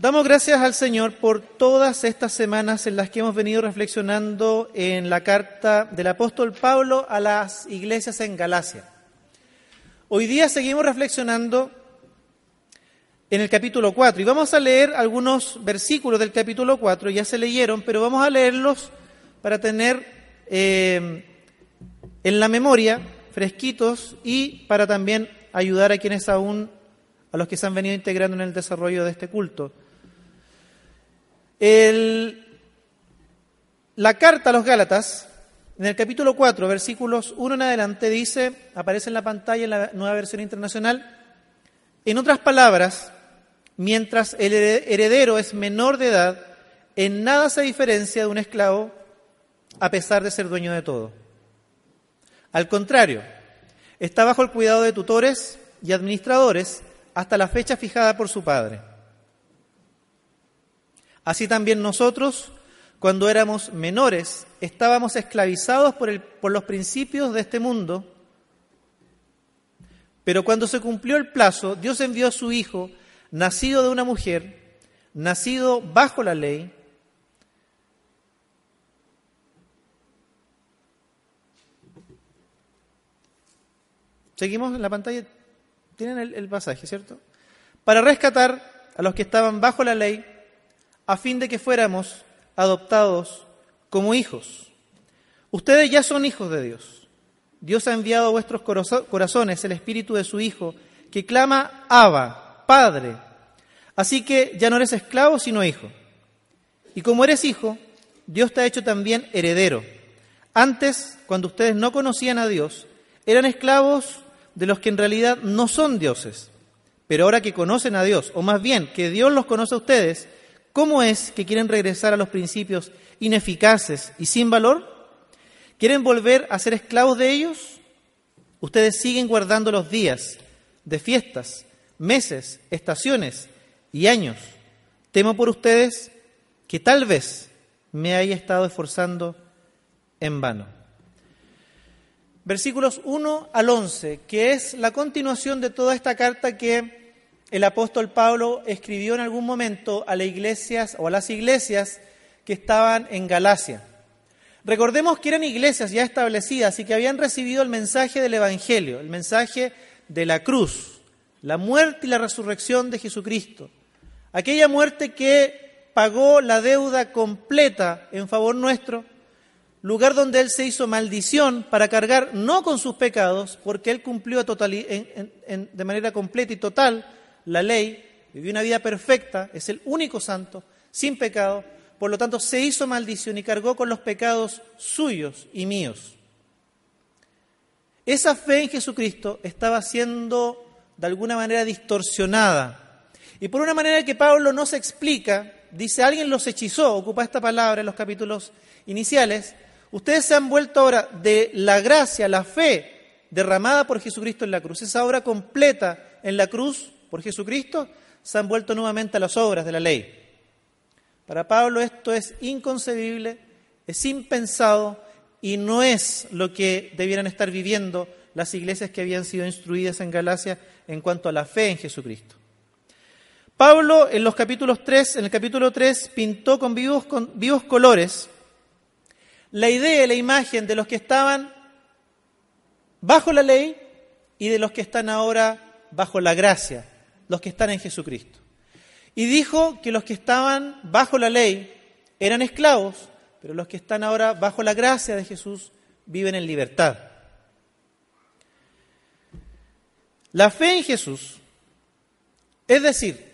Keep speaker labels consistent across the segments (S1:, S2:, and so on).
S1: Damos gracias al Señor por todas estas semanas en las que hemos venido reflexionando en la carta del apóstol Pablo a las iglesias en Galacia. Hoy día seguimos reflexionando en el capítulo 4 y vamos a leer algunos versículos del capítulo 4, ya se leyeron, pero vamos a leerlos para tener eh, en la memoria fresquitos y para también ayudar a quienes aún, a los que se han venido integrando en el desarrollo de este culto. La carta a los Gálatas, en el capítulo 4, versículos 1 en adelante, dice, aparece en la pantalla en la nueva versión internacional, en otras palabras, mientras el heredero es menor de edad, en nada se diferencia de un esclavo a pesar de ser dueño de todo. Al contrario, está bajo el cuidado de tutores y administradores hasta la fecha fijada por su padre. Así también nosotros, cuando éramos menores, estábamos esclavizados por, los principios de este mundo, pero cuando se cumplió el plazo, Dios envió a su Hijo, nacido de una mujer, nacido bajo la ley, Seguimos en la pantalla, tienen el, pasaje, ¿cierto? Para rescatar a los que estaban bajo la ley, a fin de que fuéramos adoptados como hijos. Ustedes ya son hijos de Dios. Dios ha enviado a vuestros corazones el espíritu de su Hijo, que clama Abba, Padre. Así que ya no eres esclavo, sino hijo. Y como eres hijo, Dios te ha hecho también heredero. Antes, cuando ustedes no conocían a Dios, eran esclavos de los que en realidad no son dioses. Pero ahora que conocen a Dios, o más bien que Dios los conoce a ustedes, ¿cómo es que quieren regresar a los principios ineficaces y sin valor? ¿Quieren volver a ser esclavos de ellos? Ustedes siguen guardando los días de fiestas, meses, estaciones y años. Temo por ustedes que tal vez me haya estado esforzando en vano versículos 1 al 11, que es la continuación de toda esta carta que el apóstol Pablo escribió en algún momento a las iglesias o a las iglesias que estaban en Galacia. Recordemos que eran iglesias ya establecidas y que habían recibido el mensaje del Evangelio, el mensaje de la cruz, la muerte y la resurrección de Jesucristo. Aquella muerte que pagó la deuda completa en favor nuestro lugar donde Él se hizo maldición para cargar no con sus pecados, porque Él cumplió de manera completa y total la ley, vivió una vida perfecta, es el único santo, sin pecado, por lo tanto se hizo maldición y cargó con los pecados suyos y míos. Esa fe en Jesucristo estaba siendo de alguna manera distorsionada. Y por una manera que Pablo no se explica, dice, alguien los hechizó, ocupa esta palabra en los capítulos iniciales, Ustedes se han vuelto ahora de la gracia, la fe derramada por Jesucristo en la cruz, esa obra completa en la cruz por Jesucristo, se han vuelto nuevamente a las obras de la ley. Para Pablo esto es inconcebible, es impensado y no es lo que debieran estar viviendo las iglesias que habían sido instruidas en Galacia en cuanto a la fe en Jesucristo. Pablo en los capítulos 3, en el capítulo 3 pintó con vivos, con vivos colores la idea, la imagen de los que estaban bajo la ley y de los que están ahora bajo la gracia, los que están en Jesucristo. Y dijo que los que estaban bajo la ley eran esclavos, pero los que están ahora bajo la gracia de Jesús viven en libertad. La fe en Jesús, es decir,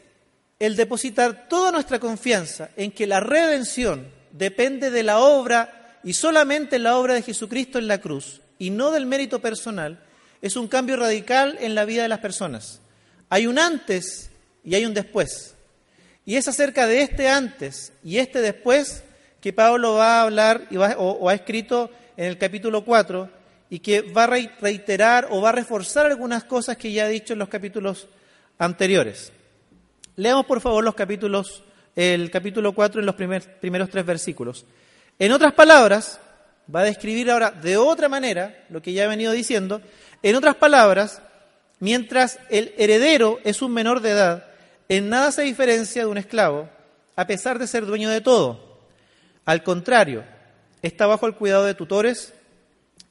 S1: el depositar toda nuestra confianza en que la redención depende de la obra y solamente la obra de Jesucristo en la cruz y no del mérito personal, es un cambio radical en la vida de las personas. Hay un antes y hay un después. Y es acerca de este antes y este después que Pablo va a hablar o, ha escrito en el capítulo 4 y que va a reiterar o va a reforzar algunas cosas que ya ha dicho en los capítulos anteriores. Leamos por favor los capítulos, el capítulo 4 en los primeros tres versículos. En otras palabras, va a describir ahora de otra manera lo que ya he venido diciendo. En otras palabras, mientras el heredero es un menor de edad, en nada se diferencia de un esclavo, a pesar de ser dueño de todo. Al contrario, está bajo el cuidado de tutores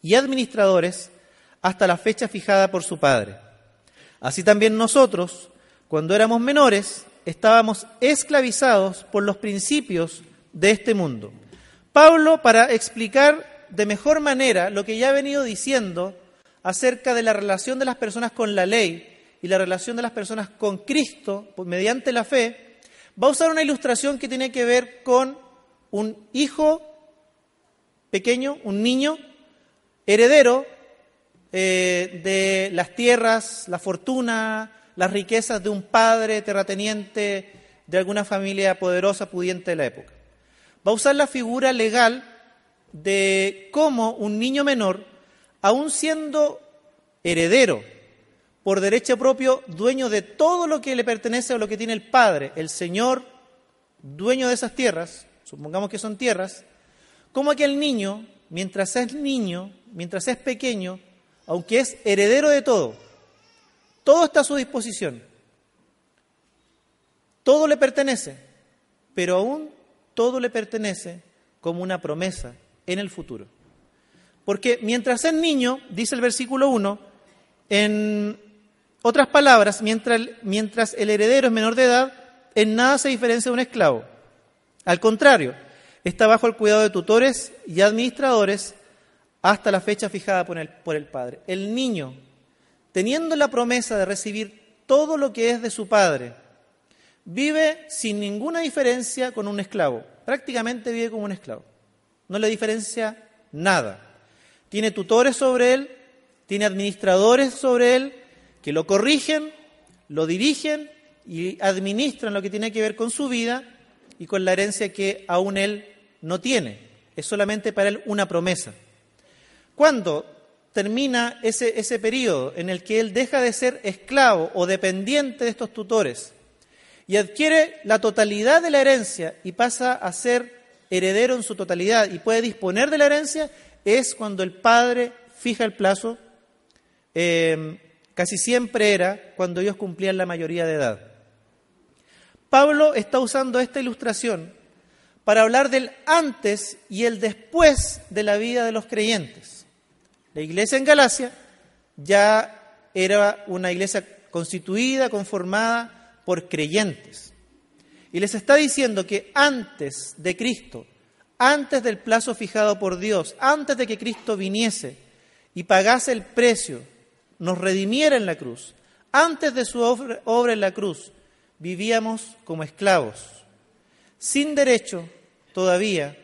S1: y administradores hasta la fecha fijada por su padre. Así también nosotros, cuando éramos menores, estábamos esclavizados por los principios de este mundo. Pablo, para explicar de mejor manera lo que ya ha venido diciendo acerca de la relación de las personas con la ley y la relación de las personas con Cristo mediante la fe, va a usar una ilustración que tiene que ver con un hijo pequeño, un niño, heredero eh, de las tierras, la fortuna, las riquezas de un padre terrateniente de alguna familia poderosa, pudiente de la época. Va a usar la figura legal de cómo un niño menor, aun siendo heredero por derecho propio, dueño de todo lo que le pertenece o lo que tiene el padre, el señor, dueño de esas tierras, supongamos que son tierras, como aquel niño, mientras es niño, mientras es pequeño, aunque es heredero de todo, todo está a su disposición. Todo le pertenece, pero aún todo le pertenece como una promesa en el futuro. Porque mientras es niño, dice el versículo 1, en otras palabras, mientras, mientras el heredero es menor de edad, en nada se diferencia de un esclavo. Al contrario, está bajo el cuidado de tutores y administradores hasta la fecha fijada por el, por el padre. El niño teniendo la promesa de recibir todo lo que es de su padre, vive sin ninguna diferencia con un esclavo. Prácticamente vive como un esclavo. No le diferencia nada. Tiene tutores sobre él, tiene administradores sobre él que lo corrigen, lo dirigen y administran lo que tiene que ver con su vida y con la herencia que aún él no tiene. Es solamente para él una promesa. Cuando termina ese, ese periodo en el que él deja de ser esclavo o dependiente de estos tutores y adquiere la totalidad de la herencia y pasa a ser heredero en su totalidad y puede disponer de la herencia, es cuando el padre fija el plazo, em, casi siempre era cuando ellos cumplían la mayoría de edad. Pablo está usando esta ilustración para hablar del antes y el después de la vida de los creyentes. La iglesia en Galacia ya era una iglesia constituida, conformada por creyentes. Y les está diciendo que antes de Cristo, antes del plazo fijado por Dios, antes de que Cristo viniese y pagase el precio, nos redimiera en la cruz, antes de su obra en la cruz, vivíamos como esclavos, sin derecho todavía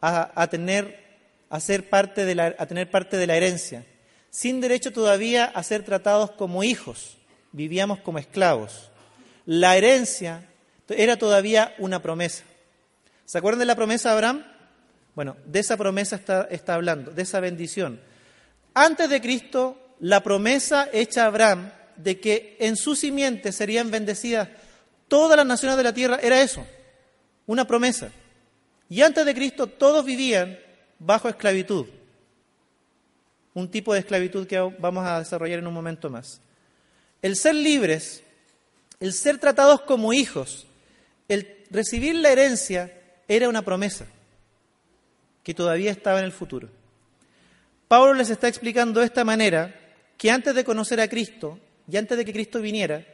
S1: a, tener a, ser parte de la, a tener parte de la herencia, sin derecho todavía a ser tratados como hijos, vivíamos como esclavos. La herencia era todavía una promesa. ¿Se acuerdan de la promesa de Abraham? Bueno, de esa promesa está, hablando, de esa bendición. Antes de Cristo, la promesa hecha a Abraham de que en su simiente serían bendecidas todas las naciones de la tierra era eso, una promesa. Y antes de Cristo todos vivían bajo esclavitud. Un tipo de esclavitud que vamos a desarrollar en un momento más. El ser libres, el ser tratados como hijos, el recibir la herencia era una promesa que todavía estaba en el futuro. Pablo les está explicando de esta manera que antes de conocer a Cristo y antes de que Cristo viniera,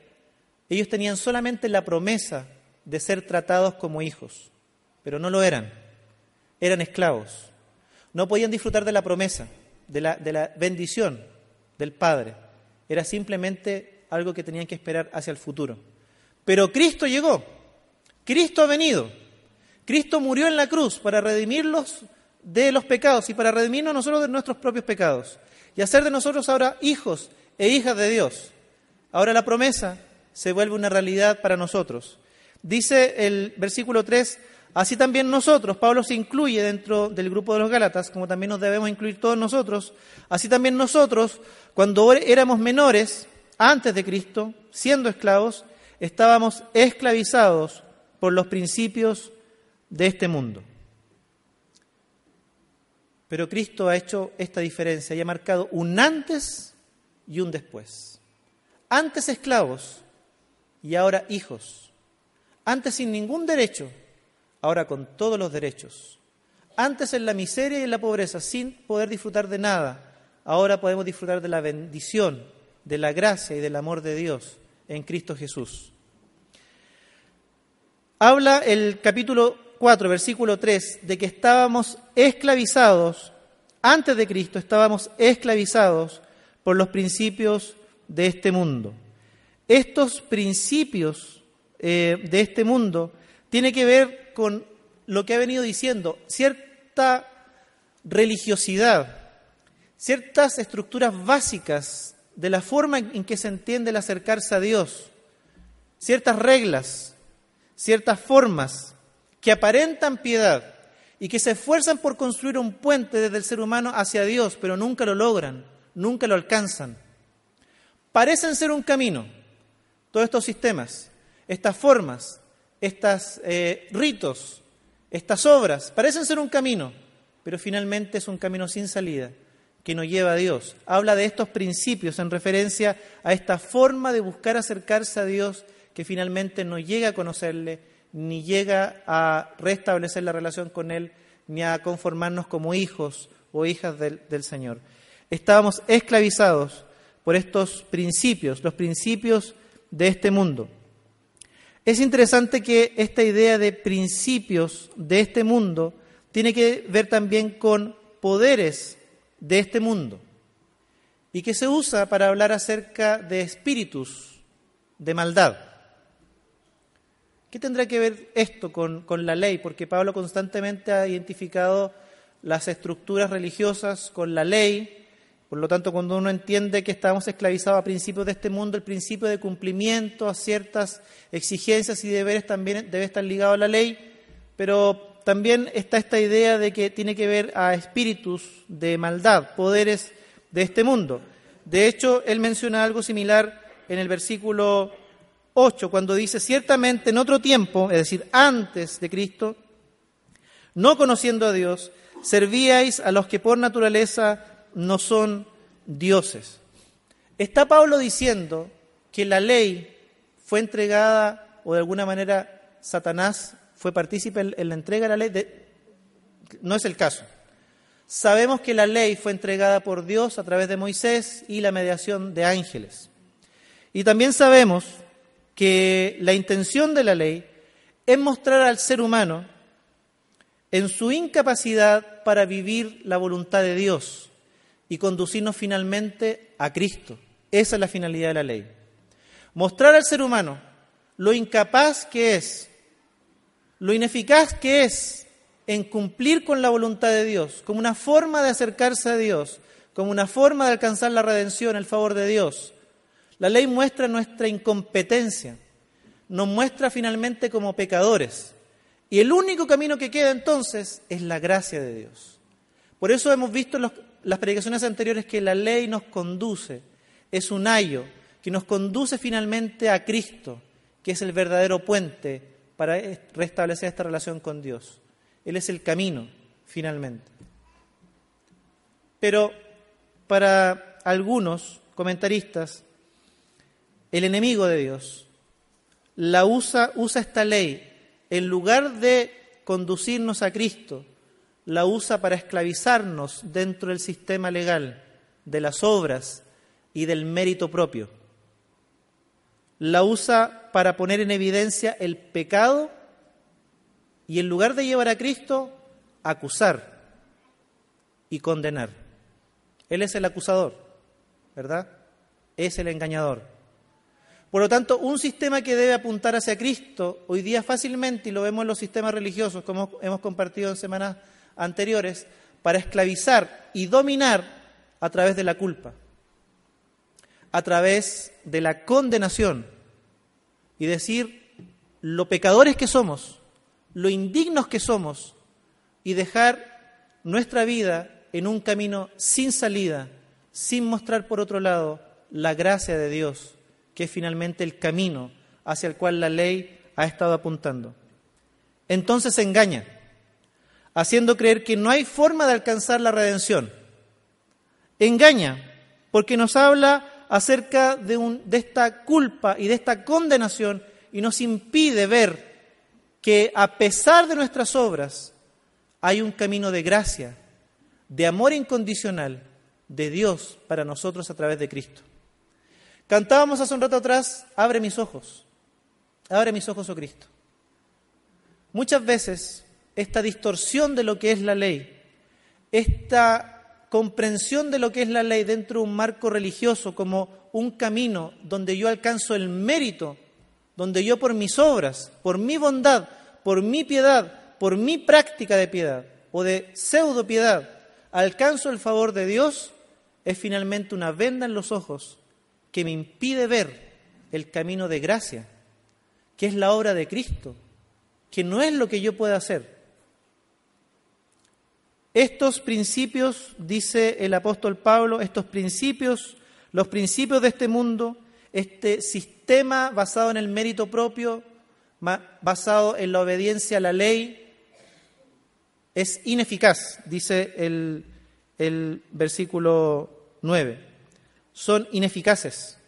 S1: ellos tenían solamente la promesa de ser tratados como hijos, pero no lo eran, eran esclavos. No podían disfrutar de la promesa, de la, de la bendición del Padre. Era simplemente algo que tenían que esperar hacia el futuro. Pero Cristo llegó, Cristo ha venido, Cristo murió en la cruz para redimirlos de los pecados y para redimirnos nosotros de nuestros propios pecados y hacer de nosotros ahora hijos e hijas de Dios. Ahora la promesa se vuelve una realidad para nosotros. Dice el versículo 3, Así también nosotros, Pablo se incluye dentro del grupo de los Gálatas, como también nos debemos incluir todos nosotros. Así también nosotros, cuando éramos menores, antes de Cristo, siendo esclavos, estábamos esclavizados por los principios de este mundo. Pero Cristo ha hecho esta diferencia y ha marcado un antes y un después. Antes esclavos, y ahora hijos. Antes sin ningún derecho, ahora con todos los derechos. Antes en la miseria y en la pobreza, sin poder disfrutar de nada, ahora podemos disfrutar de la bendición, de la gracia y del amor de Dios en Cristo Jesús. Habla el capítulo 4, versículo 3, de que estábamos esclavizados, antes de Cristo estábamos esclavizados por los principios de este mundo. Estos principios eh, de este mundo tienen que ver con lo que ha venido diciendo, cierta religiosidad, ciertas estructuras básicas de la forma en que se entiende el acercarse a Dios, ciertas reglas, ciertas formas que aparentan piedad y que se esfuerzan por construir un puente desde el ser humano hacia Dios, pero nunca lo logran, nunca lo alcanzan. Parecen ser un camino, todos estos sistemas, estas formas, estos eh, ritos, estas obras, parecen ser un camino, pero finalmente es un camino sin salida que nos lleva a Dios. Habla de estos principios en referencia a esta forma de buscar acercarse a Dios que finalmente no llega a conocerle, ni llega a restablecer la relación con Él, ni a conformarnos como hijos o hijas del, del Señor. Estábamos esclavizados por estos principios, los principios de este mundo. Es interesante que esta idea de principios de este mundo tiene que ver también con poderes de este mundo y que se usa para hablar acerca de espíritus de maldad. ¿Qué tendrá que ver esto con, con, la ley? Porque Pablo constantemente ha identificado las estructuras religiosas con la ley por lo tanto, cuando uno entiende que estamos esclavizados a principios de este mundo, el principio de cumplimiento a ciertas exigencias y deberes también debe estar ligado a la ley, pero también está esta idea de que tiene que ver a espíritus de maldad, poderes de este mundo. De hecho, él menciona algo similar en el versículo 8, cuando dice, ciertamente en otro tiempo, es decir, antes de Cristo, no conociendo a Dios, servíais a los que por naturaleza no son dioses. Está Pablo diciendo que la ley fue entregada o de alguna manera Satanás fue partícipe en la entrega de la ley. no es el caso. Sabemos que la ley fue entregada por Dios a través de Moisés y la mediación de ángeles. Y también sabemos que la intención de la ley es mostrar al ser humano en su incapacidad para vivir la voluntad de Dios y conducirnos finalmente a Cristo. Esa es la finalidad de la ley. Mostrar al ser humano lo incapaz que es, lo ineficaz que es en cumplir con la voluntad de Dios, como una forma de acercarse a Dios, como una forma de alcanzar la redención, el favor de Dios. La ley muestra nuestra incompetencia, nos muestra finalmente como pecadores. Y el único camino que queda entonces es la gracia de Dios. Por eso hemos visto en las predicaciones anteriores que la ley nos conduce, es un ayo que nos conduce finalmente a Cristo, que es el verdadero puente para restablecer esta relación con Dios. Él es el camino, finalmente. Pero para algunos comentaristas, el enemigo de Dios la usa, usa esta ley en lugar de conducirnos a Cristo, la usa para esclavizarnos dentro del sistema legal, de las obras y del mérito propio. La usa para poner en evidencia el pecado y en lugar de llevar a Cristo, acusar y condenar. Él es el acusador, ¿verdad? Es el engañador. Por lo tanto, un sistema que debe apuntar hacia Cristo hoy día fácilmente, y lo vemos en los sistemas religiosos, como hemos compartido en semanas anteriores para esclavizar y dominar a través de la culpa, a través de la condenación y decir lo pecadores que somos, lo indignos que somos y dejar nuestra vida en un camino sin salida, sin mostrar por otro lado la gracia de Dios, que es finalmente el camino hacia el cual la ley ha estado apuntando. Entonces engaña haciendo creer que no hay forma de alcanzar la redención. Engaña, porque nos habla acerca de esta culpa y de esta condenación y nos impide ver que a pesar de nuestras obras hay un camino de gracia, de amor incondicional de Dios para nosotros a través de Cristo. Cantábamos hace un rato atrás, abre mis ojos, abre mis ojos, oh Cristo. Muchas veces esta distorsión de lo que es la ley, esta comprensión de lo que es la ley dentro de un marco religioso como un camino donde yo alcanzo el mérito, donde yo por mis obras, por mi bondad, por mi piedad, por mi práctica de piedad o de pseudo piedad, alcanzo el favor de Dios, es finalmente una venda en los ojos que me impide ver el camino de gracia, que es la obra de Cristo, que no es lo que yo pueda hacer. Estos principios, dice el apóstol Pablo, estos principios, los principios de este mundo, este sistema basado en el mérito propio, basado en la obediencia a la ley, es ineficaz, dice el, versículo 9 son ineficaces,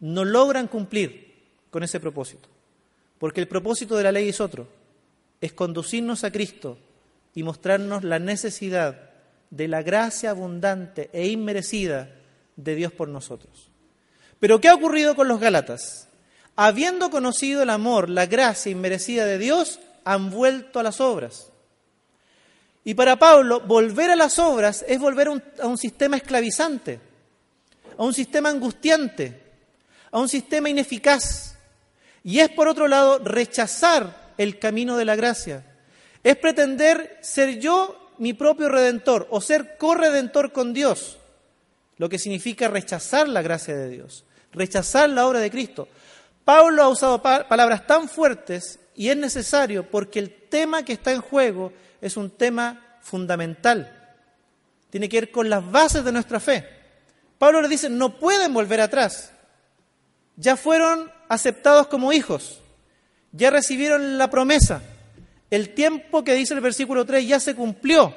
S1: no logran cumplir con ese propósito, porque el propósito de la ley es otro, es conducirnos a Cristo y mostrarnos la necesidad de la gracia abundante e inmerecida de Dios por nosotros. Pero ¿qué ha ocurrido con los Gálatas? Habiendo conocido el amor, la gracia inmerecida de Dios, han vuelto a las obras. Y para Pablo, volver a las obras es volver a un, sistema esclavizante a un sistema angustiante, a un sistema ineficaz. Y es, por otro lado, rechazar el camino de la gracia. Es pretender ser yo mi propio redentor o ser corredentor con Dios, lo que significa rechazar la gracia de Dios, rechazar la obra de Cristo. Pablo ha usado palabras tan fuertes y es necesario porque el tema que está en juego es un tema fundamental. Tiene que ver con las bases de nuestra fe. Pablo le dice, no pueden volver atrás. Ya fueron aceptados como hijos, ya recibieron la promesa. El tiempo que dice el versículo 3 ya se cumplió.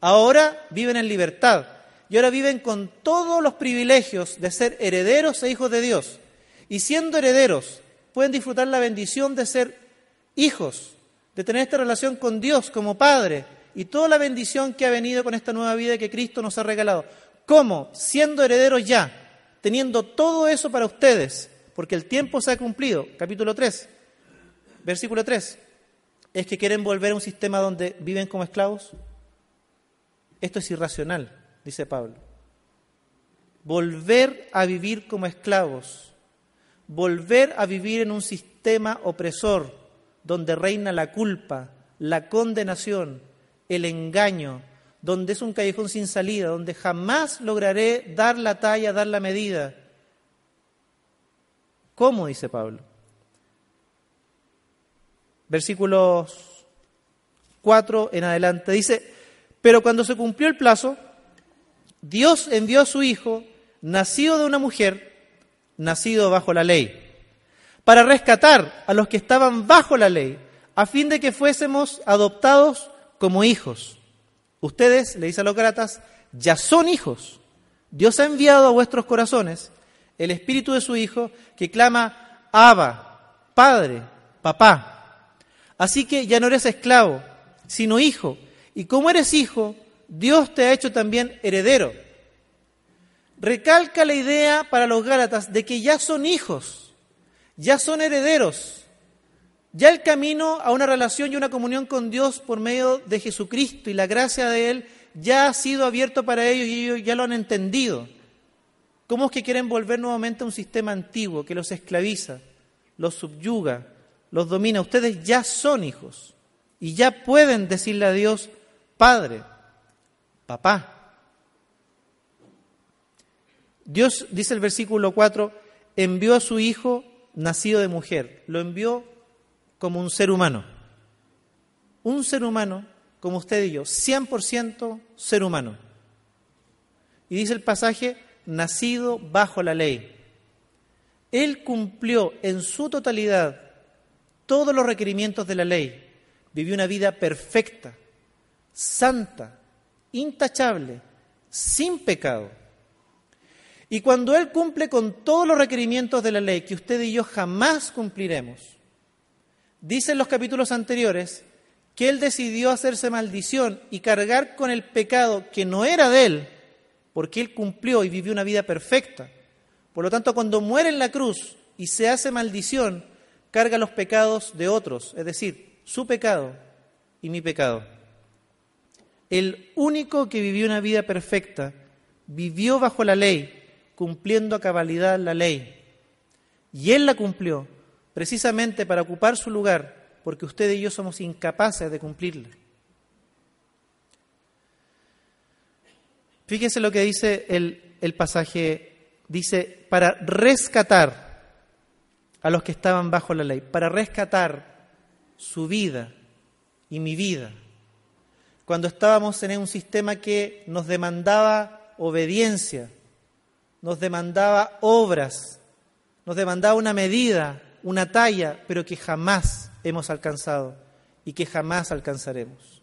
S1: Ahora viven en libertad y ahora viven con todos los privilegios de ser herederos e hijos de Dios. Y siendo herederos, pueden disfrutar la bendición de ser hijos, de tener esta relación con Dios como Padre y toda la bendición que ha venido con esta nueva vida que Cristo nos ha regalado. ¿Cómo? Siendo herederos ya, teniendo todo eso para ustedes, porque el tiempo se ha cumplido. Capítulo 3, versículo 3. ¿Es que quieren volver a un sistema donde viven como esclavos? Esto es irracional, dice Pablo. Volver a vivir como esclavos, volver a vivir en un sistema opresor donde reina la culpa, la condenación, el engaño, donde es un callejón sin salida, donde jamás lograré dar la talla, dar la medida. ¿Cómo? dice Pablo. Versículos 4 en adelante. Dice, pero cuando se cumplió el plazo, Dios envió a su Hijo, nacido de una mujer, nacido bajo la ley, para rescatar a los que estaban bajo la ley, a fin de que fuésemos adoptados como hijos. Ustedes, le dice a los Gálatas, ya son hijos. Dios ha enviado a vuestros corazones el Espíritu de su Hijo que clama, Abba, Padre, Papá. Así que ya no eres esclavo, sino hijo. Y como eres hijo, Dios te ha hecho también heredero. Recalca la idea para los Gálatas de que ya son hijos, ya son herederos. Ya el camino a una relación y una comunión con Dios por medio de Jesucristo y la gracia de Él ya ha sido abierto para ellos y ellos ya lo han entendido. ¿Cómo es que quieren volver nuevamente a un sistema antiguo que los esclaviza, los subyuga, los domina? Ustedes ya son hijos y ya pueden decirle a Dios, Padre, Papá. Dios, dice el versículo 4, envió a su Hijo nacido de mujer. Lo envió como un ser humano. Un ser humano como usted y yo, 100% ser humano. Y dice el pasaje, nacido bajo la ley. Él cumplió en su totalidad todos los requerimientos de la ley. Vivió una vida perfecta, santa, intachable, sin pecado. Y cuando Él cumple con todos los requerimientos de la ley que usted y yo jamás cumpliremos, dicen los capítulos anteriores que Él decidió hacerse maldición y cargar con el pecado que no era de Él, porque Él cumplió y vivió una vida perfecta. Por lo tanto, cuando muere en la cruz y se hace maldición, carga los pecados de otros, es decir, su pecado y mi pecado. El único que vivió una vida perfecta, vivió bajo la ley, cumpliendo a cabalidad la ley. Y Él la cumplió precisamente para ocupar su lugar, porque usted y yo somos incapaces de cumplirla. Fíjese lo que dice el, el pasaje, dice, para rescatar a los que estaban bajo la ley, para rescatar su vida y mi vida. Cuando estábamos en un sistema que nos demandaba obediencia, nos demandaba obras, nos demandaba una medida, una talla, pero que jamás hemos alcanzado y que jamás alcanzaremos.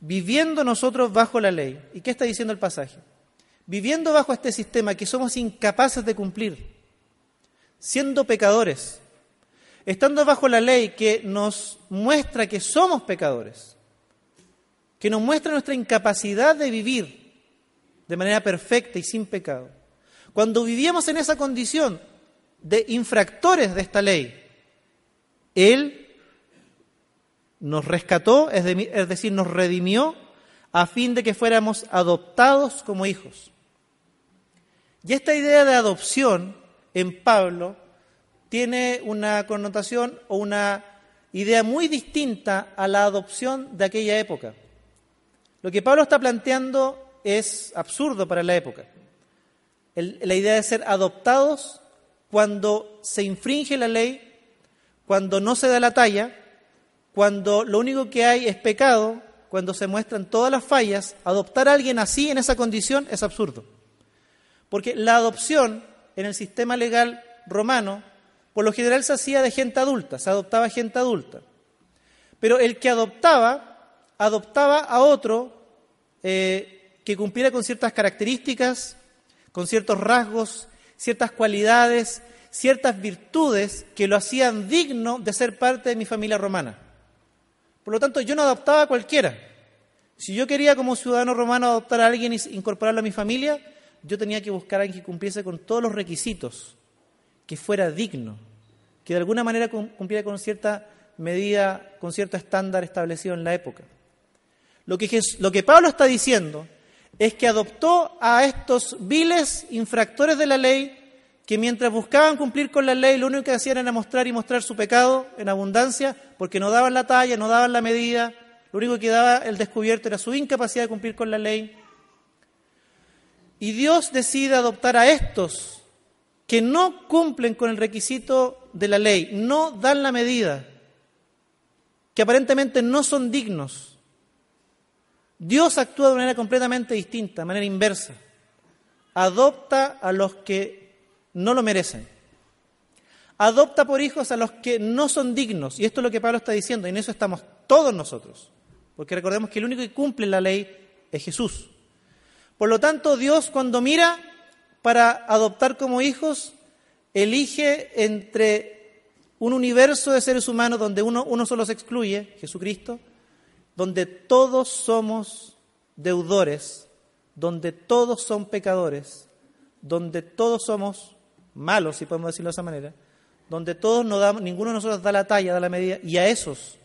S1: Viviendo nosotros bajo la ley, ¿y qué está diciendo el pasaje? Viviendo bajo este sistema que somos incapaces de cumplir, siendo pecadores, estando bajo la ley que nos muestra que somos pecadores, que nos muestra nuestra incapacidad de vivir de manera perfecta y sin pecado. Cuando vivíamos en esa condición de infractores de esta ley, Él nos rescató, es, decir, nos redimió a fin de que fuéramos adoptados como hijos. Y esta idea de adopción en Pablo tiene una connotación o una idea muy distinta a la adopción de aquella época. Lo que Pablo está planteando es absurdo para la época. la idea de ser adoptados cuando se infringe la ley, cuando no se da la talla, cuando lo único que hay es pecado, cuando se muestran todas las fallas, adoptar a alguien así en esa condición es absurdo. Porque la adopción en el sistema legal romano, por lo general se hacía de gente adulta, se adoptaba gente adulta. Pero el que adoptaba, adoptaba a otro eh, que cumpliera con ciertas características, con ciertos rasgos, ciertas cualidades, ciertas virtudes que lo hacían digno de ser parte de mi familia romana. Por lo tanto, yo no adoptaba a cualquiera. Si yo quería como ciudadano romano adoptar a alguien e incorporarlo a mi familia, yo tenía que buscar a alguien que cumpliese con todos los requisitos, que fuera digno, que de alguna manera cumpliera con cierta medida, con cierto estándar establecido en la época. Lo que, lo que Pablo está diciendo es que adoptó a estos viles infractores de la ley que mientras buscaban cumplir con la ley, lo único que hacían era mostrar y mostrar su pecado en abundancia, porque no daban la talla, no daban la medida, lo único que daba el descubierto era su incapacidad de cumplir con la ley. Y Dios decide adoptar a estos que no cumplen con el requisito de la ley, no dan la medida, que aparentemente no son dignos Dios actúa de manera completamente distinta, de manera inversa. Adopta a los que no lo merecen. Adopta por hijos a los que no son dignos. Y esto es lo que Pablo está diciendo, y en eso estamos todos nosotros. Porque recordemos que el único que cumple la ley es Jesús. Por lo tanto, Dios cuando mira para adoptar como hijos, elige entre un universo de seres humanos donde uno, uno solo se excluye, Jesucristo, donde todos somos deudores, donde todos son pecadores, donde todos somos malos, si podemos decirlo de esa manera, donde todos no damos, ninguno de nosotros da la talla, da la medida, y a esos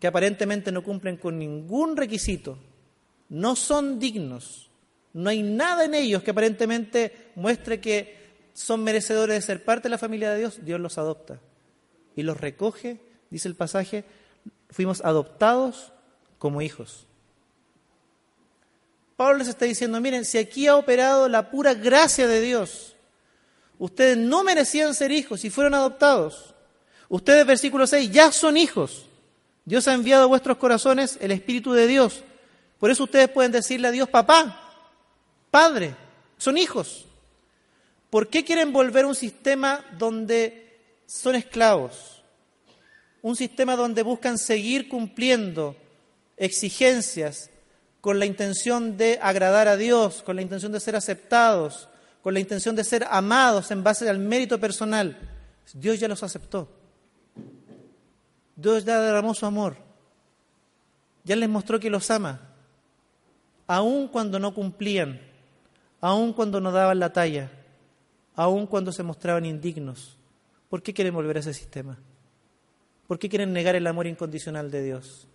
S1: que aparentemente no cumplen con ningún requisito, no son dignos, no hay nada en ellos que aparentemente muestre que son merecedores de ser parte de la familia de Dios, Dios los adopta y los recoge, dice el pasaje, fuimos adoptados como hijos. Pablo les está diciendo, miren, si aquí ha operado la pura gracia de Dios, ustedes no merecían ser hijos y fueron adoptados. Ustedes, versículo 6, ya son hijos. Dios ha enviado a vuestros corazones el Espíritu de Dios. Por eso ustedes pueden decirle a Dios, papá, padre, son hijos. ¿Por qué quieren volver un sistema donde son esclavos? Un sistema donde buscan seguir cumpliendo exigencias con la intención de agradar a Dios, con la intención de ser aceptados, con la intención de ser amados en base al mérito personal, Dios ya los aceptó. Dios ya derramó su amor. Ya les mostró que los ama, aun cuando no cumplían, aun cuando no daban la talla, aun cuando se mostraban indignos. ¿Por qué quieren volver a ese sistema? ¿Por qué quieren negar el amor incondicional de Dios?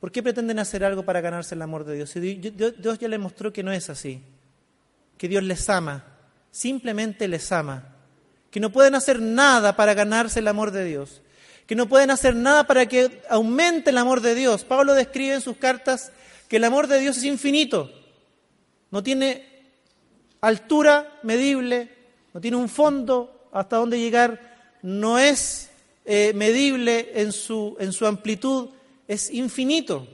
S1: ¿Por qué pretenden hacer algo para ganarse el amor de Dios? Dios ya les mostró que no es así, que Dios les ama, simplemente les ama, que no pueden hacer nada para ganarse el amor de Dios, que no pueden hacer nada para que aumente el amor de Dios. Pablo describe en sus cartas que el amor de Dios es infinito, no tiene altura medible, no tiene un fondo hasta donde llegar, no es eh, medible en su, en su amplitud, es infinito.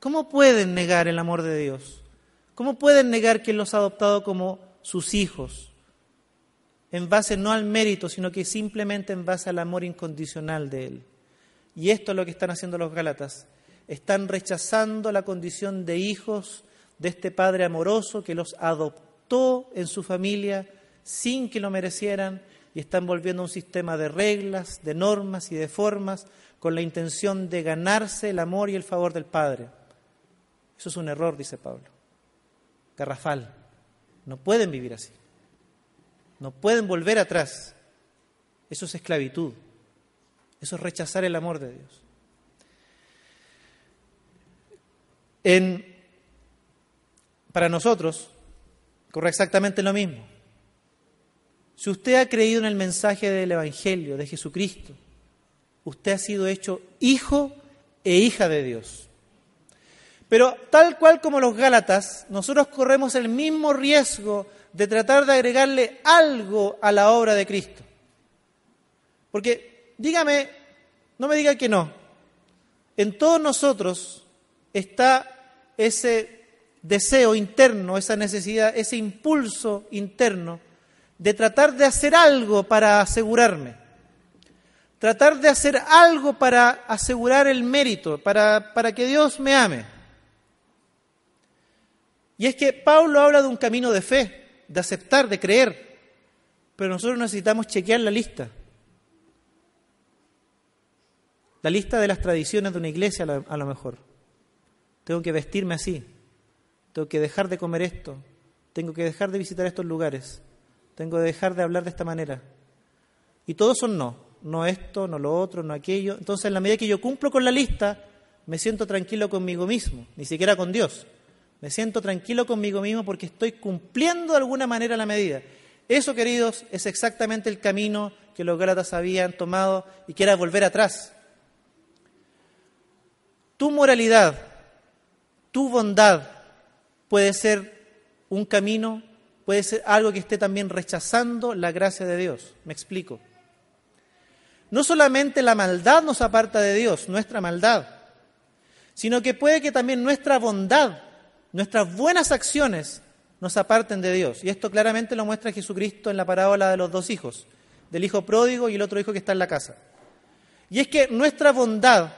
S1: ¿Cómo pueden negar el amor de Dios? ¿Cómo pueden negar que Él los ha adoptado como sus hijos? En base no al mérito, sino que simplemente en base al amor incondicional de Él. Y esto es lo que están haciendo los Gálatas. Están rechazando la condición de hijos de este Padre amoroso que los adoptó en su familia sin que lo merecieran y están volviendo a un sistema de reglas, de normas y de formas con la intención de ganarse el amor y el favor del Padre. Eso es un error, dice Pablo. Garrafal. No pueden vivir así. No pueden volver atrás. Eso es esclavitud. Eso es rechazar el amor de Dios. En, para nosotros corre exactamente lo mismo. Si usted ha creído en el mensaje del Evangelio de Jesucristo, usted ha sido hecho hijo e hija de Dios. Pero tal cual como los Gálatas, nosotros corremos el mismo riesgo de tratar de agregarle algo a la obra de Cristo. Porque, dígame, no me diga que no, en todos nosotros está ese deseo interno, esa necesidad, ese impulso interno de tratar de hacer algo para asegurarme, tratar de hacer algo para asegurar el mérito, para, para que Dios me ame. Y es que Pablo habla de un camino de fe, de aceptar, de creer, pero nosotros necesitamos chequear la lista. La lista de las tradiciones de una iglesia a lo mejor. Tengo que vestirme así, tengo que dejar de comer esto, tengo que dejar de visitar estos lugares, tengo que dejar de hablar de esta manera. Y todos son no, no esto, no lo otro, no aquello. Entonces, en la medida que yo cumplo con la lista, me siento tranquilo conmigo mismo, ni siquiera con Dios. Me siento tranquilo conmigo mismo porque estoy cumpliendo de alguna manera la medida. Eso, queridos, es exactamente el camino que los Gálatas habían tomado y que era volver atrás. Tu moralidad, tu bondad puede ser un camino puede ser algo que esté también rechazando la gracia de Dios. Me explico. No solamente la maldad nos aparta de Dios, nuestra maldad, sino que puede que también nuestra bondad, nuestras buenas acciones nos aparten de Dios. Y esto claramente lo muestra Jesucristo en la parábola de los dos hijos, del hijo pródigo y el otro hijo que está en la casa. Y es que nuestra bondad,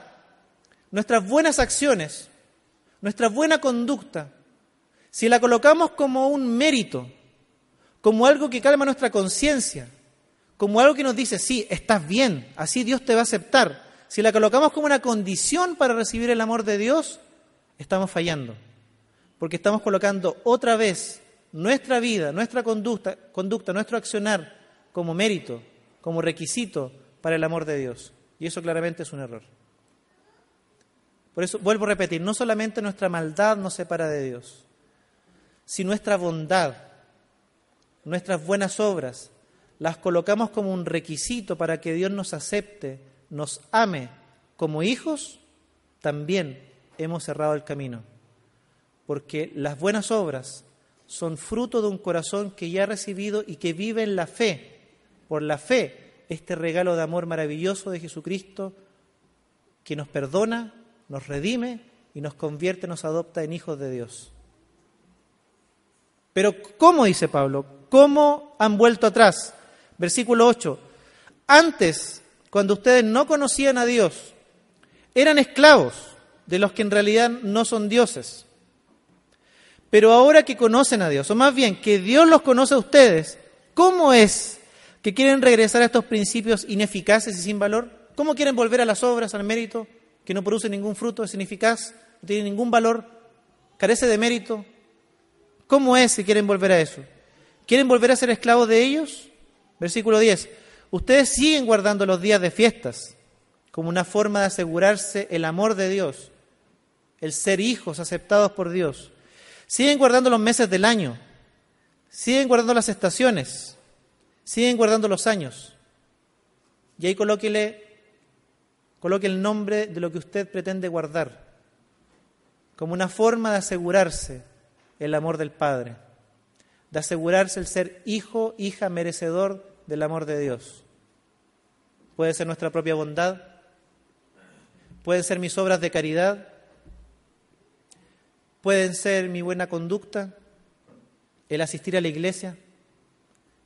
S1: nuestras buenas acciones, nuestra buena conducta, si la colocamos como un mérito, como algo que calma nuestra conciencia, como algo que nos dice, sí, estás bien, así Dios te va a aceptar. Si la colocamos como una condición para recibir el amor de Dios, estamos fallando, porque estamos colocando otra vez nuestra vida, nuestra conducta, conducta, nuestro accionar como mérito, como requisito para el amor de Dios. Y eso claramente es un error. Por eso vuelvo a repetir, no solamente nuestra maldad nos separa de Dios, si nuestra bondad, nuestras buenas obras, las colocamos como un requisito para que Dios nos acepte, nos ame como hijos, también hemos cerrado el camino. Porque las buenas obras son fruto de un corazón que ya ha recibido y que vive en la fe, por la fe, este regalo de amor maravilloso de Jesucristo que nos perdona, nos redime y nos convierte, nos adopta en hijos de Dios. Pero ¿cómo dice Pablo? ¿Cómo han vuelto atrás? Versículo 8. Antes, cuando ustedes no conocían a Dios, eran esclavos de los que en realidad no son dioses. Pero ahora que conocen a Dios, o más bien que Dios los conoce a ustedes, ¿cómo es que quieren regresar a estos principios ineficaces y sin valor? ¿Cómo quieren volver a las obras, al mérito, que no produce ningún fruto, es ineficaz, no tiene ningún valor, carece de mérito? ¿Cómo es que quieren volver a eso? ¿Quieren volver a ser esclavos de ellos? Versículo 10. Ustedes siguen guardando los días de fiestas como una forma de asegurarse el amor de Dios, el ser hijos aceptados por Dios. Siguen guardando los meses del año, siguen guardando las estaciones, siguen guardando los años. Y ahí colóquele, coloque el nombre de lo que usted pretende guardar, como una forma de asegurarse el amor del Padre, de asegurarse el ser hijo, hija merecedor del amor de Dios. Puede ser nuestra propia bondad, pueden ser mis obras de caridad, pueden ser mi buena conducta, el asistir a la iglesia,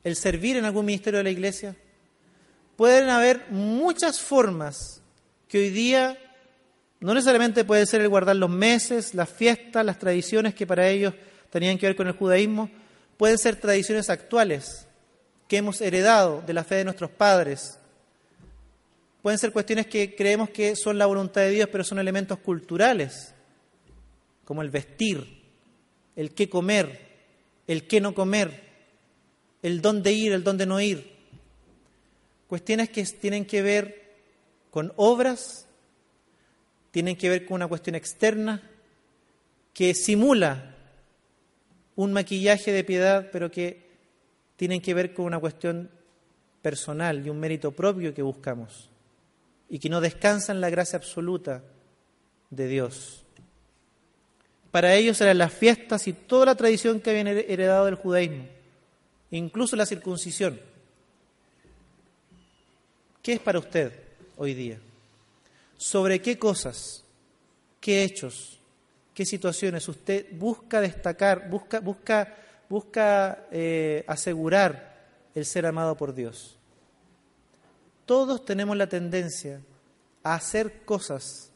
S1: el servir en algún ministerio de la iglesia. Pueden haber muchas formas que hoy día no necesariamente puede ser el guardar los meses, las fiestas, las tradiciones que para ellos tenían que ver con el judaísmo, pueden ser tradiciones actuales que hemos heredado de la fe de nuestros padres, Pueden ser cuestiones que creemos que son la voluntad de Dios, pero son elementos culturales, como el vestir, el qué comer, el qué no comer, el dónde ir, el dónde no ir. Cuestiones que tienen que ver con obras, tienen que ver con una cuestión externa que simula un maquillaje de piedad, pero que tienen que ver con una cuestión personal y un mérito propio que buscamos y que no descansa en la gracia absoluta de Dios. Para ellos eran las fiestas y toda la tradición que habían heredado del judaísmo, incluso la circuncisión. ¿Qué es para usted hoy día? ¿Sobre qué cosas, qué hechos, qué situaciones usted busca destacar, busca, busca, busca eh, asegurar el ser amado por Dios? Todos tenemos la tendencia a hacer cosas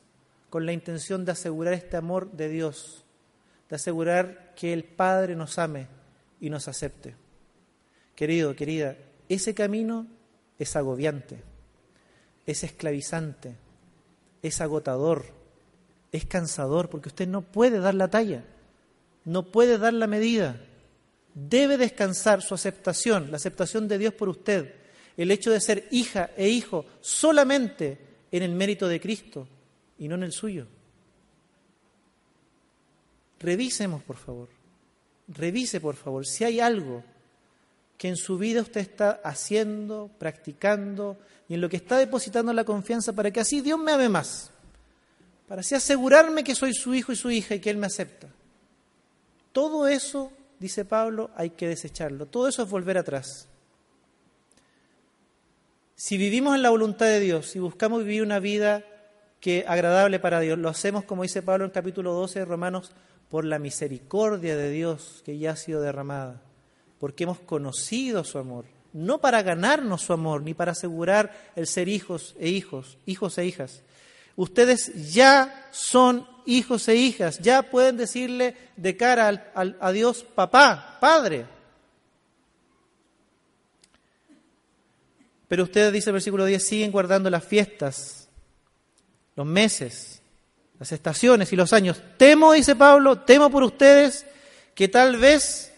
S1: con la intención de asegurar este amor de Dios, de asegurar que el Padre nos ame y nos acepte. Querido, querida, ese camino es agobiante, es esclavizante, es agotador, es cansador, porque usted no puede dar la talla, no puede dar la medida. Debe descansar su aceptación, la aceptación de Dios por usted, el hecho de ser hija e hijo solamente en el mérito de Cristo y no en el suyo. Revisemos, por favor. Revise, por favor, si hay algo que en su vida usted está haciendo, practicando y en lo que está depositando la confianza para que así Dios me ame más, para así asegurarme que soy su hijo y su hija y que Él me acepta. Todo eso, dice Pablo, hay que desecharlo. Todo eso es volver atrás. Si vivimos en la voluntad de Dios y buscamos vivir una vida que agradable para Dios, lo hacemos como dice Pablo en el capítulo 12 de Romanos, por la misericordia de Dios que ya ha sido derramada, porque hemos conocido su amor, no para ganarnos su amor, ni para asegurar el ser hijos e hijos, hijos e hijas. Ustedes ya son hijos e hijas, ya pueden decirle de cara a Dios papá, padre. Pero ustedes, dice el versículo 10, siguen guardando las fiestas, los meses, las estaciones y los años. Temo, dice Pablo, temo por ustedes que tal vez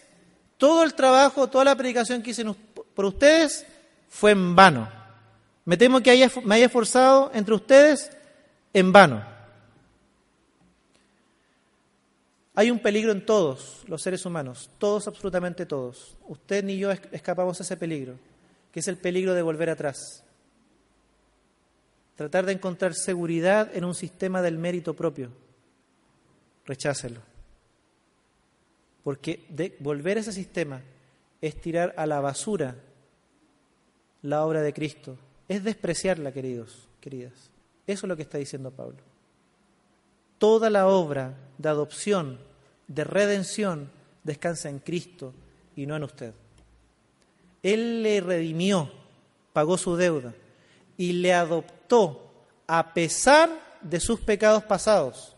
S1: todo el trabajo, toda la predicación que hice por ustedes fue en vano. Me temo que me haya esforzado entre ustedes en vano. Hay un peligro en todos los seres humanos, todos, absolutamente todos. Usted ni yo escapamos a ese peligro que es el peligro de volver atrás. Tratar de encontrar seguridad en un sistema del mérito propio. Rechácelo. Porque de volver a ese sistema es tirar a la basura la obra de Cristo. Es despreciarla, queridos, queridas. Eso es lo que está diciendo Pablo. Toda la obra de adopción, de redención, descansa en Cristo y no en usted. Él le redimió, pagó su deuda y le adoptó a pesar de sus pecados pasados,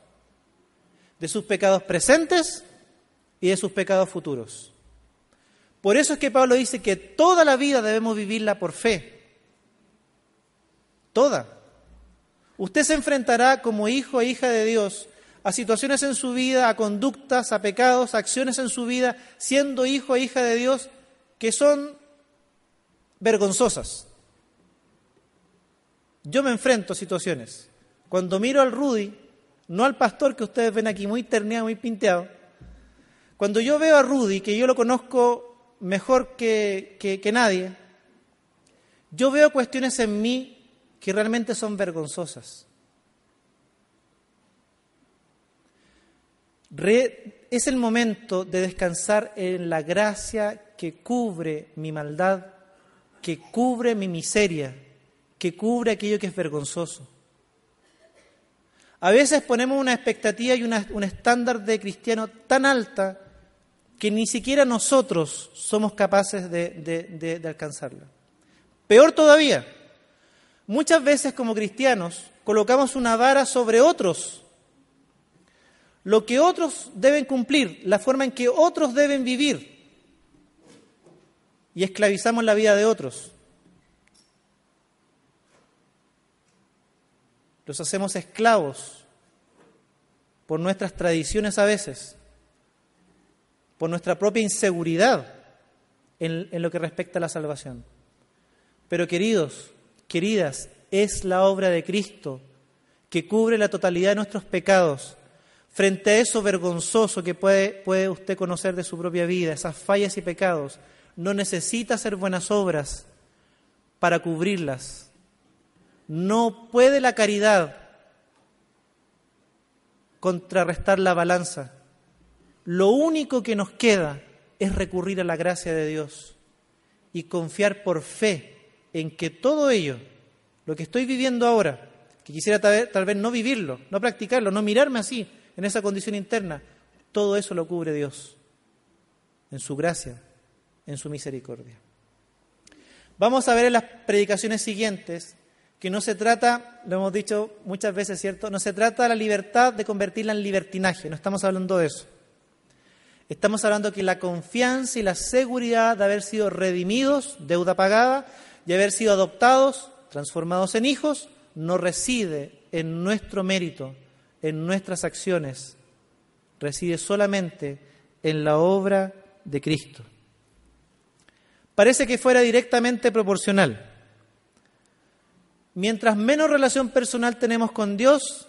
S1: de sus pecados presentes y de sus pecados futuros. Por eso es que Pablo dice que toda la vida debemos vivirla por fe. Toda. Usted se enfrentará como hijo e hija de Dios a situaciones en su vida, a conductas, a pecados, a acciones en su vida, siendo hijo e hija de Dios, que son vergonzosas. Yo me enfrento a situaciones. Cuando miro al Rudy, no al pastor que ustedes ven aquí muy terneado, muy pinteado, cuando yo veo a Rudy, que yo lo conozco mejor que, que nadie, yo veo cuestiones en mí que realmente son vergonzosas. es el momento de descansar en la gracia que cubre mi maldad, que cubre mi miseria, que cubre aquello que es vergonzoso. A veces ponemos una expectativa y un estándar de cristiano tan alta que ni siquiera nosotros somos capaces de alcanzarla. Peor todavía, muchas veces como cristianos colocamos una vara sobre otros lo que otros deben cumplir, la forma en que otros deben vivir. Y esclavizamos la vida de otros. Los hacemos esclavos por nuestras tradiciones a veces, por nuestra propia inseguridad en, lo que respecta a la salvación. Pero queridos, queridas, es la obra de Cristo que cubre la totalidad de nuestros pecados frente a eso vergonzoso que puede, puede usted conocer de su propia vida, esas fallas y pecados, no necesita hacer buenas obras para cubrirlas. No puede la caridad contrarrestar la balanza. Lo único que nos queda es recurrir a la gracia de Dios y confiar por fe en que todo ello, lo que estoy viviendo ahora, que quisiera tal vez no vivirlo, no practicarlo, no mirarme así, en esa condición interna, todo eso lo cubre Dios, en su gracia, en su misericordia. Vamos a ver en las predicaciones siguientes que no se trata, lo hemos dicho muchas veces, ¿cierto? No se trata de la libertad de convertirla en libertinaje, no estamos hablando de eso. Estamos hablando que la confianza y la seguridad de haber sido redimidos, deuda pagada, y haber sido adoptados, transformados en hijos, no reside en nuestro mérito, en nuestras acciones reside solamente en la obra de Cristo. Parece que fuera directamente proporcional. Mientras menos relación personal tenemos con Dios,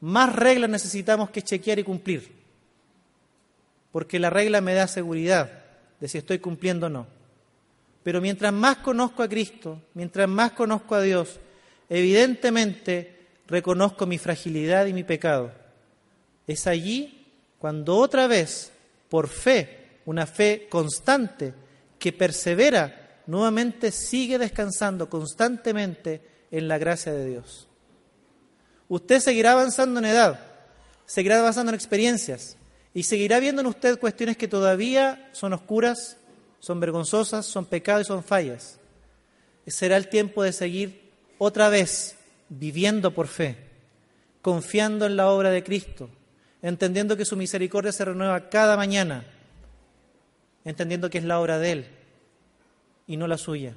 S1: más reglas necesitamos que chequear y cumplir. Porque la regla me da seguridad de si estoy cumpliendo o no. Pero mientras más conozco a Cristo, mientras más conozco a Dios, evidentemente reconozco mi fragilidad y mi pecado. Es allí cuando otra vez, por fe, una fe constante, que persevera, nuevamente sigue descansando constantemente en la gracia de Dios. Usted seguirá avanzando en edad, seguirá avanzando en experiencias y seguirá viendo en usted cuestiones que todavía son oscuras, son vergonzosas, son pecados y son fallas. Será el tiempo de seguir otra vez viviendo por fe, confiando en la obra de Cristo, entendiendo que su misericordia se renueva cada mañana, entendiendo que es la obra de Él y no la suya,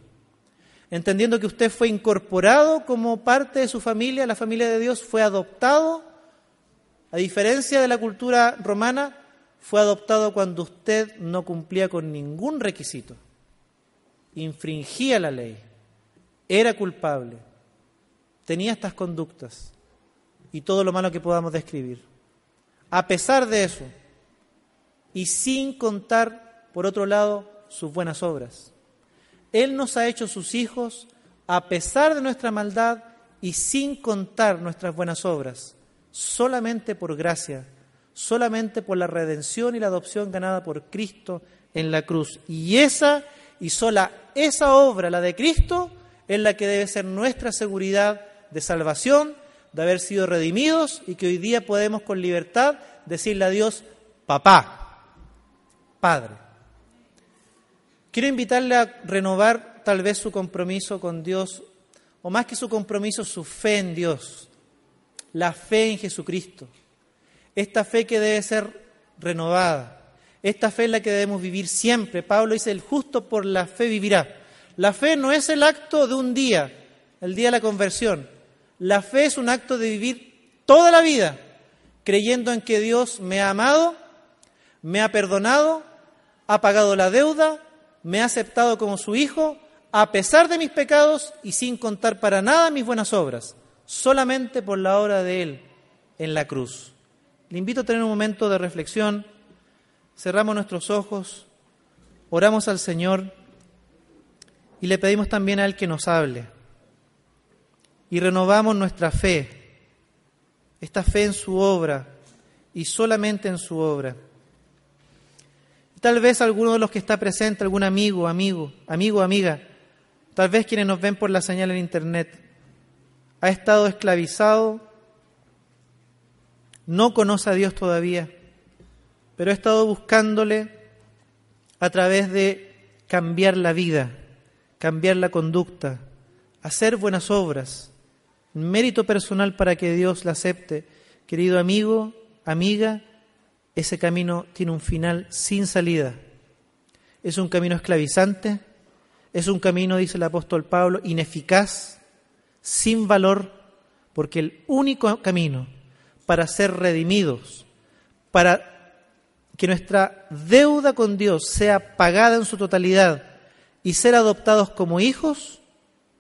S1: entendiendo que usted fue incorporado como parte de su familia, la familia de Dios, fue adoptado, a diferencia de la cultura romana, fue adoptado cuando usted no cumplía con ningún requisito, infringía la ley, era culpable tenía estas conductas y todo lo malo que podamos describir. A pesar de eso, y sin contar, por otro lado, sus buenas obras. Él nos ha hecho sus hijos a pesar de nuestra maldad y sin contar nuestras buenas obras, solamente por gracia, solamente por la redención y la adopción ganada por Cristo en la cruz. Y esa y sola esa obra, la de Cristo, es la que debe ser nuestra seguridad de salvación, de haber sido redimidos y que hoy día podemos con libertad decirle a Dios, papá, padre. Quiero invitarle a renovar tal vez su compromiso con Dios, o más que su compromiso, su fe en Dios, la fe en Jesucristo. Esta fe que debe ser renovada, Esta fe es la que debemos vivir siempre. Pablo dice, el justo por la fe vivirá. La fe no es el acto de un día, el día de la conversión. La fe es un acto de vivir toda la vida, creyendo en que Dios me ha amado, me ha perdonado, ha pagado la deuda, me ha aceptado como su hijo, a pesar de mis pecados y sin contar para nada mis buenas obras, solamente por la obra de Él en la cruz. Le invito a tener un momento de reflexión, cerramos nuestros ojos, oramos al Señor y le pedimos también a Él que nos hable. Y renovamos nuestra fe, esta fe en su obra y solamente en su obra. Tal vez alguno de los que está presente, algún amigo, amigo, amigo, amiga, tal vez quienes nos ven por la señal en Internet, ha estado esclavizado, no conoce a Dios todavía, pero ha estado buscándole a través de cambiar la vida, cambiar la conducta, hacer buenas obras, mérito personal para que Dios la acepte. Querido amigo, amiga, ese camino tiene un final sin salida. Es un camino esclavizante, es un camino, dice el apóstol Pablo, ineficaz, sin valor, porque el único camino para ser redimidos, para que nuestra deuda con Dios sea pagada en su totalidad y ser adoptados como hijos,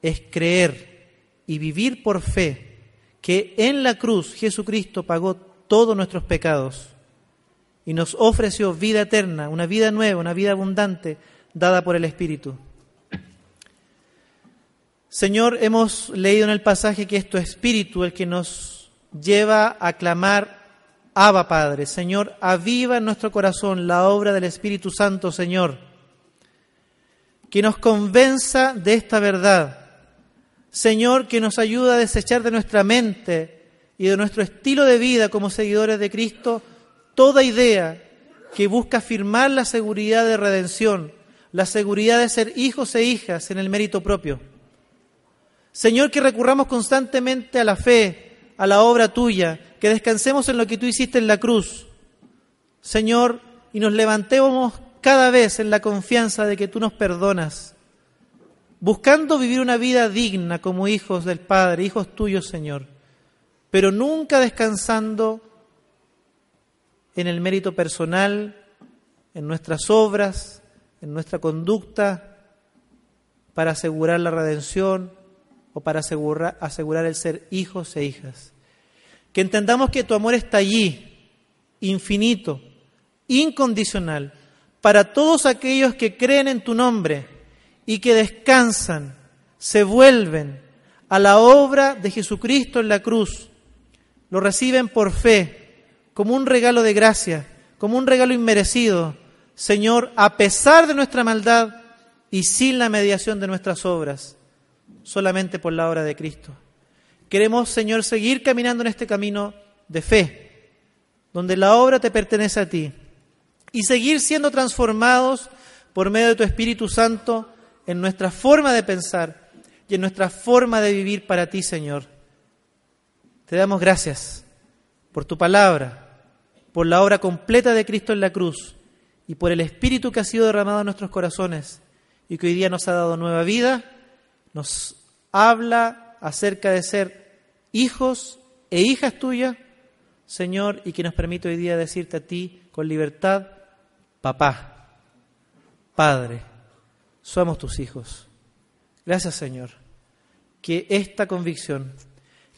S1: es creer y vivir por fe que en la cruz Jesucristo pagó todos nuestros pecados y nos ofreció vida eterna, una vida nueva, una vida abundante dada por el Espíritu. Señor, hemos leído en el pasaje que es tu Espíritu el que nos lleva a clamar, Abba Padre. Señor, aviva en nuestro corazón la obra del Espíritu Santo, Señor, que nos convenza de esta verdad. Señor, que nos ayuda a desechar de nuestra mente y de nuestro estilo de vida como seguidores de Cristo toda idea que busca afirmar la seguridad de redención, la seguridad de ser hijos e hijas en el mérito propio. Señor, que recurramos constantemente a la fe, a la obra tuya, que descansemos en lo que tú hiciste en la cruz. Señor, y nos levantemos cada vez en la confianza de que tú nos perdonas, buscando vivir una vida digna como hijos del Padre, hijos tuyos, Señor, pero nunca descansando en el mérito personal, en nuestras obras, en nuestra conducta, para asegurar la redención o para asegurar, asegurar el ser hijos e hijas. Que entendamos que tu amor está allí, infinito, incondicional, para todos aquellos que creen en tu nombre y que descansan, se vuelven a la obra de Jesucristo en la cruz, lo reciben por fe como un regalo de gracia, como un regalo inmerecido, Señor, a pesar de nuestra maldad y sin la mediación de nuestras obras, solamente por la obra de Cristo. Queremos, Señor, seguir caminando en este camino de fe, donde la obra te pertenece a ti, y seguir siendo transformados por medio de tu Espíritu Santo en nuestra forma de pensar y en nuestra forma de vivir para ti, Señor. Te damos gracias por tu palabra, por la obra completa de Cristo en la cruz y por el Espíritu que ha sido derramado en nuestros corazones y que hoy día nos ha dado nueva vida, nos habla acerca de ser hijos e hijas tuyas, Señor, y que nos permite hoy día decirte a ti con libertad, papá, Padre, somos tus hijos. Gracias, Señor, que esta convicción,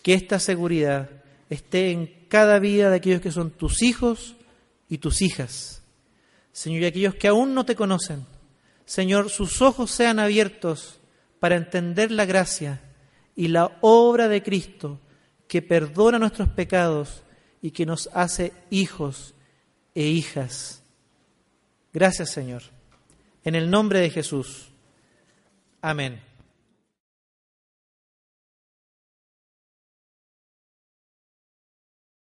S1: que esta seguridad esté en cada vida de aquellos que son tus hijos y tus hijas. Señor, y aquellos que aún no te conocen, Señor, sus ojos sean abiertos para entender la gracia y la obra de Cristo que perdona nuestros pecados y que nos hace hijos e hijas. Gracias, Señor. En el nombre de Jesús. Amén.